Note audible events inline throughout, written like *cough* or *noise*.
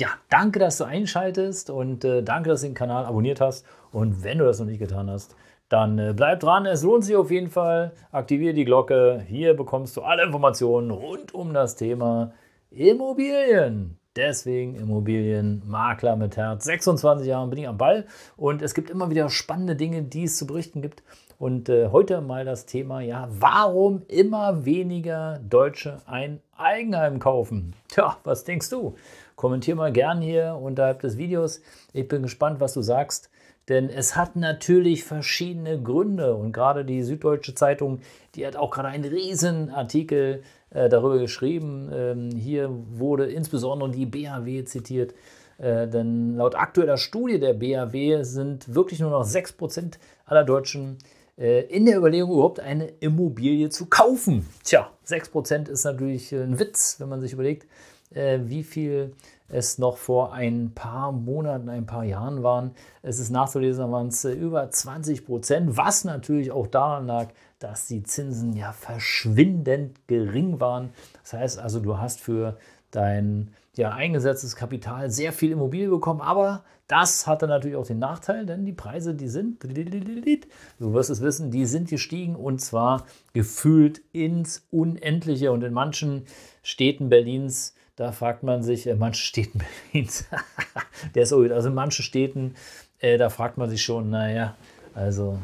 Ja, danke, dass du einschaltest und äh, danke, dass du den Kanal abonniert hast. Und wenn du das noch nicht getan hast, dann äh, bleib dran. Es lohnt sich auf jeden Fall. Aktiviere die Glocke. Hier bekommst du alle Informationen rund um das Thema Immobilien. Deswegen Immobilienmakler mit Herz. 26 Jahre bin ich am Ball und es gibt immer wieder spannende Dinge, die es zu berichten gibt. Und äh, heute mal das Thema, ja, warum immer weniger Deutsche ein Eigenheim kaufen? Tja, was denkst du? Kommentier mal gern hier unterhalb des Videos. Ich bin gespannt, was du sagst. Denn es hat natürlich verschiedene Gründe. Und gerade die Süddeutsche Zeitung, die hat auch gerade einen riesen Artikel äh, darüber geschrieben. Ähm, hier wurde insbesondere die BAW zitiert. Äh, denn laut aktueller Studie der BAW sind wirklich nur noch 6% aller Deutschen äh, in der Überlegung, überhaupt eine Immobilie zu kaufen. Tja, 6% ist natürlich ein Witz, wenn man sich überlegt, äh, wie viel es noch vor ein paar Monaten, ein paar Jahren waren. Es ist nachzulesen, waren es äh, über 20 Prozent, was natürlich auch daran lag, dass die Zinsen ja verschwindend gering waren. Das heißt also, du hast für dein ja, eingesetztes Kapital sehr viel Immobilie bekommen, aber das hatte natürlich auch den Nachteil, denn die Preise, die sind, du wirst es wissen, die sind gestiegen und zwar gefühlt ins Unendliche und in manchen Städten Berlins, da fragt man sich, in äh, manchen Städten Berlins, *laughs* der ist so, also in manchen Städten, äh, da fragt man sich schon, naja, also,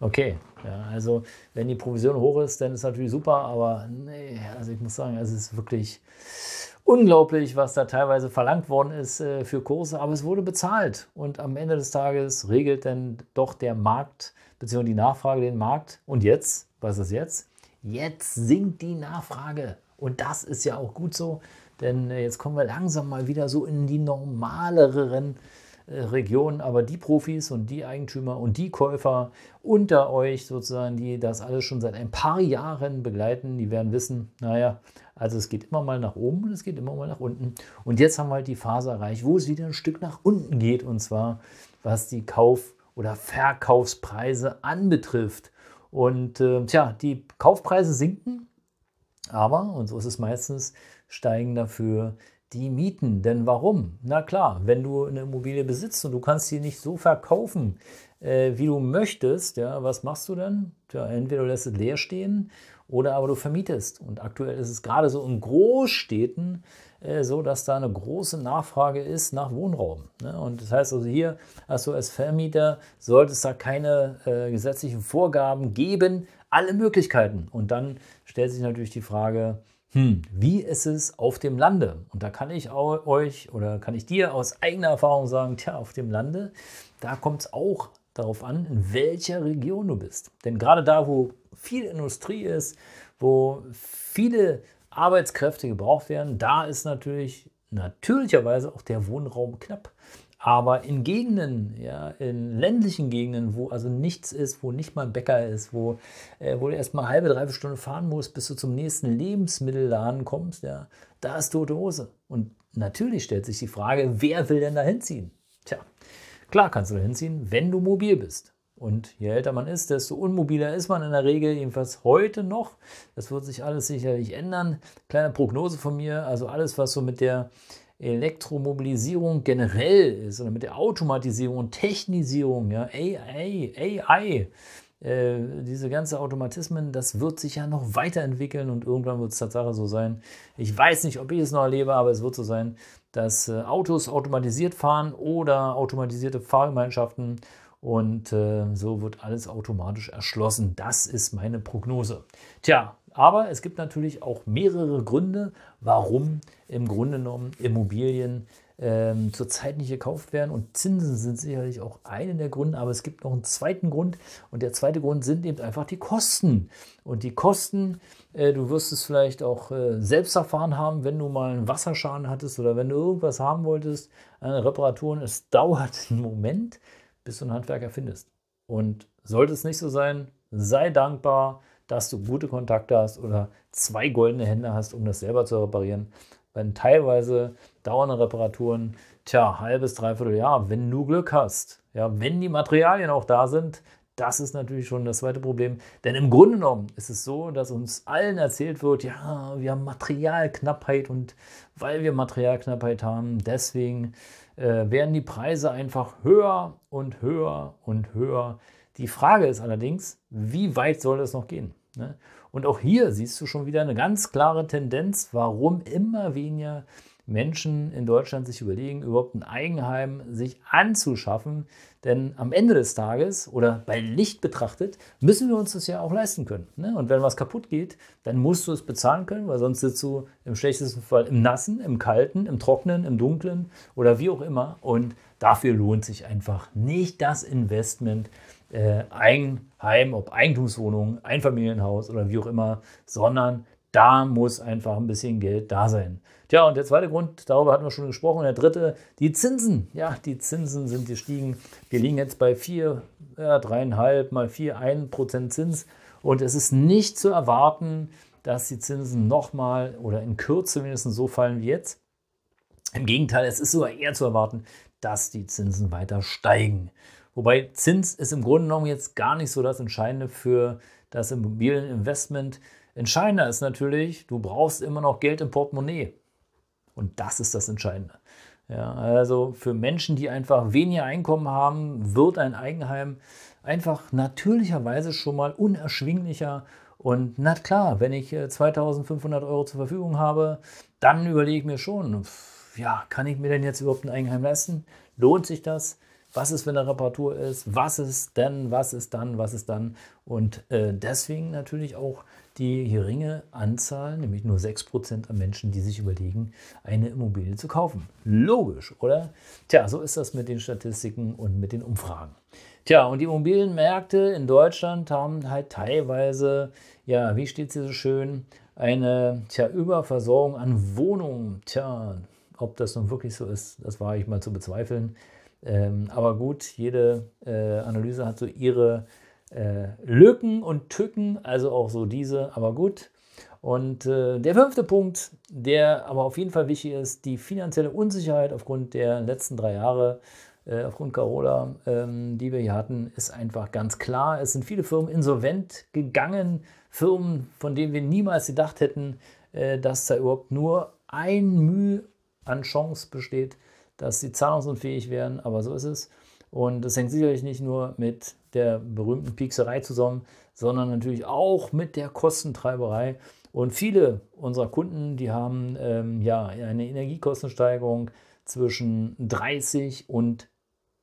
okay, ja, also wenn die Provision hoch ist, dann ist natürlich super, aber nee, also ich muss sagen, es ist wirklich, unglaublich, was da teilweise verlangt worden ist äh, für Kurse, aber es wurde bezahlt. Und am Ende des Tages regelt dann doch der Markt bzw. die Nachfrage den Markt. Und jetzt, was ist jetzt? Jetzt sinkt die Nachfrage. Und das ist ja auch gut so, denn äh, jetzt kommen wir langsam mal wieder so in die normaleren äh, Regionen, aber die Profis und die Eigentümer und die Käufer unter euch sozusagen, die das alles schon seit ein paar Jahren begleiten, die werden wissen, naja, also es geht immer mal nach oben und es geht immer mal nach unten. Und jetzt haben wir halt die Phase erreicht, wo es wieder ein Stück nach unten geht und zwar was die Kauf- oder Verkaufspreise anbetrifft. Und äh, tja, die Kaufpreise sinken, aber, und so ist es meistens, steigen dafür die Mieten. Denn warum? Na klar, wenn du eine Immobilie besitzt und du kannst sie nicht so verkaufen, äh, wie du möchtest, ja, was machst du dann? Ja, entweder du lässt es leer stehen oder aber du vermietest. Und aktuell ist es gerade so in Großstädten äh, so, dass da eine große Nachfrage ist nach Wohnraum. Ne? Und das heißt also hier du als Vermieter, sollte es da keine äh, gesetzlichen Vorgaben geben, alle Möglichkeiten. Und dann stellt sich natürlich die Frage, hm, wie ist es auf dem Lande? Und da kann ich euch oder kann ich dir aus eigener Erfahrung sagen, tja, auf dem Lande, da kommt es auch darauf an, in welcher Region du bist. Denn gerade da, wo viel Industrie ist, wo viele Arbeitskräfte gebraucht werden, da ist natürlich natürlicherweise auch der Wohnraum knapp. Aber in Gegenden, ja, in ländlichen Gegenden, wo also nichts ist, wo nicht mal ein Bäcker ist, wo, äh, wo du erstmal halbe, dreiviertel Stunde fahren musst, bis du zum nächsten Lebensmittelladen kommst, ja, da ist tote Hose. Und natürlich stellt sich die Frage, wer will denn da hinziehen? Tja, klar kannst du da hinziehen, wenn du mobil bist. Und je älter man ist, desto unmobiler ist man in der Regel, jedenfalls heute noch. Das wird sich alles sicherlich ändern. Kleine Prognose von mir, also alles, was so mit der Elektromobilisierung generell ist oder mit der Automatisierung und Technisierung, ja, AI, AI, äh, diese ganzen Automatismen, das wird sich ja noch weiterentwickeln und irgendwann wird es Tatsache so sein. Ich weiß nicht, ob ich es noch erlebe, aber es wird so sein, dass äh, Autos automatisiert fahren oder automatisierte Fahrgemeinschaften und äh, so wird alles automatisch erschlossen. Das ist meine Prognose. Tja, Aber es gibt natürlich auch mehrere Gründe, warum im Grunde genommen Immobilien ähm, zurzeit nicht gekauft werden. Und Zinsen sind sicherlich auch einer der Gründe, aber es gibt noch einen zweiten Grund. Und der zweite Grund sind eben einfach die Kosten. Und die Kosten, äh, du wirst es vielleicht auch äh, selbst erfahren haben, wenn du mal einen Wasserschaden hattest oder wenn du irgendwas haben wolltest, eine Reparaturen. Es *laughs* dauert einen Moment, bis du einen Handwerker findest. Und sollte es nicht so sein, sei dankbar, dass du gute Kontakte hast oder zwei goldene Hände hast, um das selber zu reparieren. Wenn teilweise dauernde Reparaturen, tja, halbes, dreiviertel Jahr, wenn du Glück hast, ja, wenn die Materialien auch da sind, das ist natürlich schon das zweite Problem. Denn im Grunde genommen ist es so, dass uns allen erzählt wird, ja, wir haben Materialknappheit und weil wir Materialknappheit haben, deswegen äh, werden die Preise einfach höher und höher und höher. Die Frage ist allerdings, wie weit soll es noch gehen? Ne? Und auch hier siehst du schon wieder eine ganz klare Tendenz, warum immer weniger Menschen in Deutschland sich überlegen, überhaupt ein Eigenheim sich anzuschaffen. Denn am Ende des Tages oder bei Licht betrachtet, müssen wir uns das ja auch leisten können. Ne? Und wenn was kaputt geht, dann musst du es bezahlen können, weil sonst sitzt du im schlechtesten Fall im Nassen, im Kalten, im Trockenen, im Dunklen oder wie auch immer. Und dafür lohnt sich einfach nicht das Investment äh, Eigenheim, ob Eigentumswohnung, Einfamilienhaus oder wie auch immer, sondern da muss einfach ein bisschen Geld da sein. Tja, und der zweite Grund, darüber hatten wir schon gesprochen, der dritte, die Zinsen. Ja, die Zinsen sind gestiegen. Wir liegen jetzt bei 4, ja, 3,5 mal 4, 1 Prozent Zins. Und es ist nicht zu erwarten, dass die Zinsen nochmal oder in Kürze wenigstens so fallen wie jetzt. Im Gegenteil, es ist sogar eher zu erwarten, dass die Zinsen weiter steigen. Wobei Zins ist im Grunde genommen jetzt gar nicht so das Entscheidende für das Immobilieninvestment. Entscheidender ist natürlich, du brauchst immer noch Geld im Portemonnaie. Und das ist das Entscheidende. Ja, also für Menschen, die einfach weniger Einkommen haben, wird ein Eigenheim einfach natürlicherweise schon mal unerschwinglicher. Und na klar, wenn ich 2500 äh, Euro zur Verfügung habe, dann überlege ich mir schon, ja, kann ich mir denn jetzt überhaupt ein Eigenheim leisten? Lohnt sich das? Was ist, wenn eine Reparatur ist, was ist denn, was ist dann, was ist dann. Und äh, deswegen natürlich auch die geringe Anzahl, nämlich nur 6% an Menschen, die sich überlegen, eine Immobilie zu kaufen. Logisch, oder? Tja, so ist das mit den Statistiken und mit den Umfragen. Tja, und die Immobilienmärkte in Deutschland haben halt teilweise, ja, wie steht es hier so schön, eine tja, Überversorgung an Wohnungen. Tja, ob das nun wirklich so ist, das war ich mal zu bezweifeln. Ähm, aber gut, jede äh, Analyse hat so ihre äh, Lücken und Tücken, also auch so diese, aber gut. Und äh, der fünfte Punkt, der aber auf jeden Fall wichtig ist, die finanzielle Unsicherheit aufgrund der letzten drei Jahre, äh, aufgrund Carola, ähm, die wir hier hatten, ist einfach ganz klar. Es sind viele Firmen insolvent gegangen, Firmen, von denen wir niemals gedacht hätten, äh, dass da überhaupt nur ein Mühe an Chance besteht, dass sie zahlungsunfähig werden, aber so ist es. Und das hängt sicherlich nicht nur mit der berühmten Piekserei zusammen, sondern natürlich auch mit der Kostentreiberei. Und viele unserer Kunden, die haben ähm, ja eine Energiekostensteigerung zwischen 30 und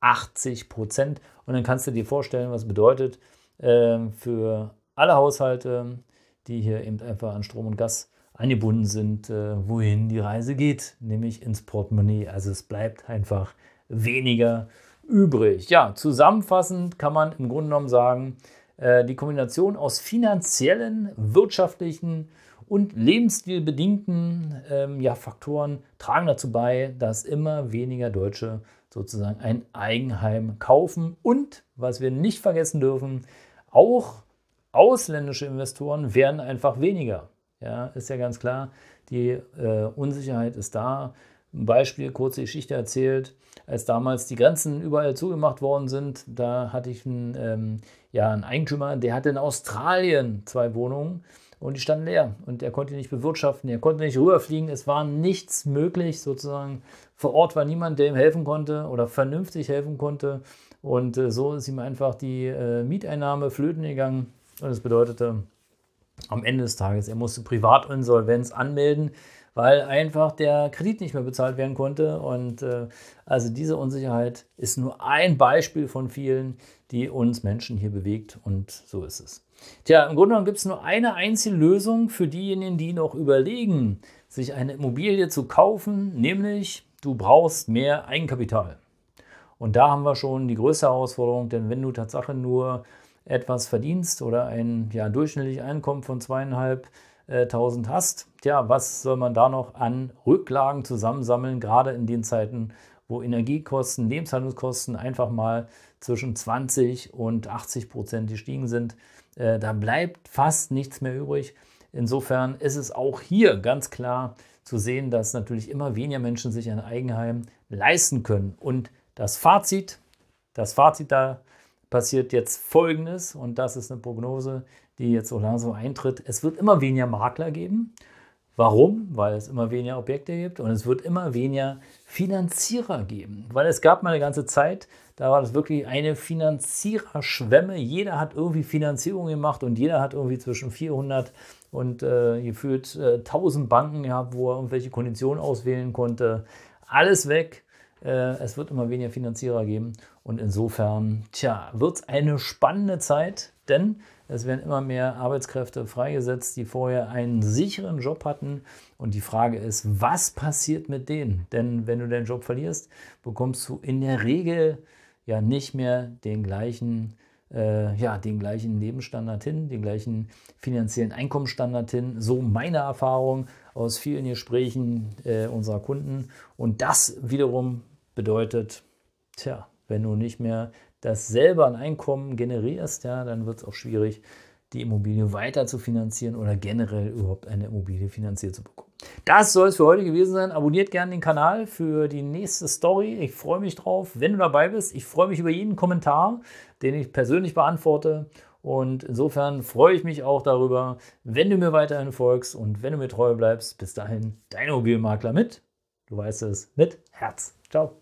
80 Prozent. Und dann kannst du dir vorstellen, was bedeutet äh, für alle Haushalte, die hier eben einfach an Strom und Gas angebunden sind, äh, wohin die Reise geht, nämlich ins Portemonnaie. Also es bleibt einfach weniger übrig. Ja, zusammenfassend kann man im Grunde genommen sagen, äh, die Kombination aus finanziellen, wirtschaftlichen und lebensstilbedingten ähm, ja, Faktoren tragen dazu bei, dass immer weniger Deutsche sozusagen ein Eigenheim kaufen. Und was wir nicht vergessen dürfen, auch ausländische Investoren werden einfach weniger. Ja, ist ja ganz klar, die äh, Unsicherheit ist da. Ein Beispiel, kurze Geschichte erzählt, als damals die Grenzen überall zugemacht worden sind, da hatte ich einen, ähm, ja, einen Eigentümer, der hatte in Australien zwei Wohnungen und die standen leer. Und er konnte nicht bewirtschaften, er konnte nicht rüberfliegen, es war nichts möglich sozusagen. Vor Ort war niemand, der ihm helfen konnte oder vernünftig helfen konnte. Und äh, so ist ihm einfach die äh, Mieteinnahme flöten gegangen. Und das bedeutete, am Ende des Tages. Er musste Privatinsolvenz anmelden, weil einfach der Kredit nicht mehr bezahlt werden konnte. Und äh, also diese Unsicherheit ist nur ein Beispiel von vielen, die uns Menschen hier bewegt. Und so ist es. Tja, im Grunde genommen gibt es nur eine einzige Lösung für diejenigen, die noch überlegen, sich eine Immobilie zu kaufen, nämlich du brauchst mehr Eigenkapital. Und da haben wir schon die größte Herausforderung, denn wenn du tatsächlich nur etwas verdienst oder ein ja, durchschnittliches Einkommen von zweieinhalbtausend hast, tja, was soll man da noch an Rücklagen zusammensammeln, gerade in den Zeiten, wo Energiekosten, Lebenshaltungskosten einfach mal zwischen 20 und 80 Prozent gestiegen sind. Äh, da bleibt fast nichts mehr übrig. Insofern ist es auch hier ganz klar zu sehen, dass natürlich immer weniger Menschen sich ein Eigenheim leisten können. Und das Fazit, das Fazit da passiert jetzt Folgendes, und das ist eine Prognose, die jetzt so langsam eintritt. Es wird immer weniger Makler geben. Warum? Weil es immer weniger Objekte gibt und es wird immer weniger Finanzierer geben. Weil es gab mal eine ganze Zeit, da war das wirklich eine Finanziererschwemme. Jeder hat irgendwie Finanzierung gemacht und jeder hat irgendwie zwischen 400 und äh, gefühlt äh, 1000 Banken gehabt, wo er irgendwelche Konditionen auswählen konnte. Alles weg. Äh, es wird immer weniger Finanzierer geben und insofern, tja, wird es eine spannende Zeit, denn es werden immer mehr Arbeitskräfte freigesetzt, die vorher einen sicheren Job hatten. Und die Frage ist, was passiert mit denen? Denn wenn du deinen Job verlierst, bekommst du in der Regel ja nicht mehr den gleichen äh, ja, den gleichen Lebensstandard hin, den gleichen finanziellen Einkommensstandard hin. So meine Erfahrung aus vielen Gesprächen äh, unserer Kunden. Und das wiederum bedeutet, tja, wenn du nicht mehr das selber an Einkommen generierst, ja, dann wird es auch schwierig, die Immobilie weiter zu finanzieren oder generell überhaupt eine Immobilie finanziert zu bekommen. Das soll es für heute gewesen sein. Abonniert gerne den Kanal für die nächste Story. Ich freue mich drauf, wenn du dabei bist. Ich freue mich über jeden Kommentar, den ich persönlich beantworte. Und insofern freue ich mich auch darüber, wenn du mir weiterhin folgst und wenn du mir treu bleibst. Bis dahin, dein Immobilienmakler mit, du weißt es, mit Herz. Ciao.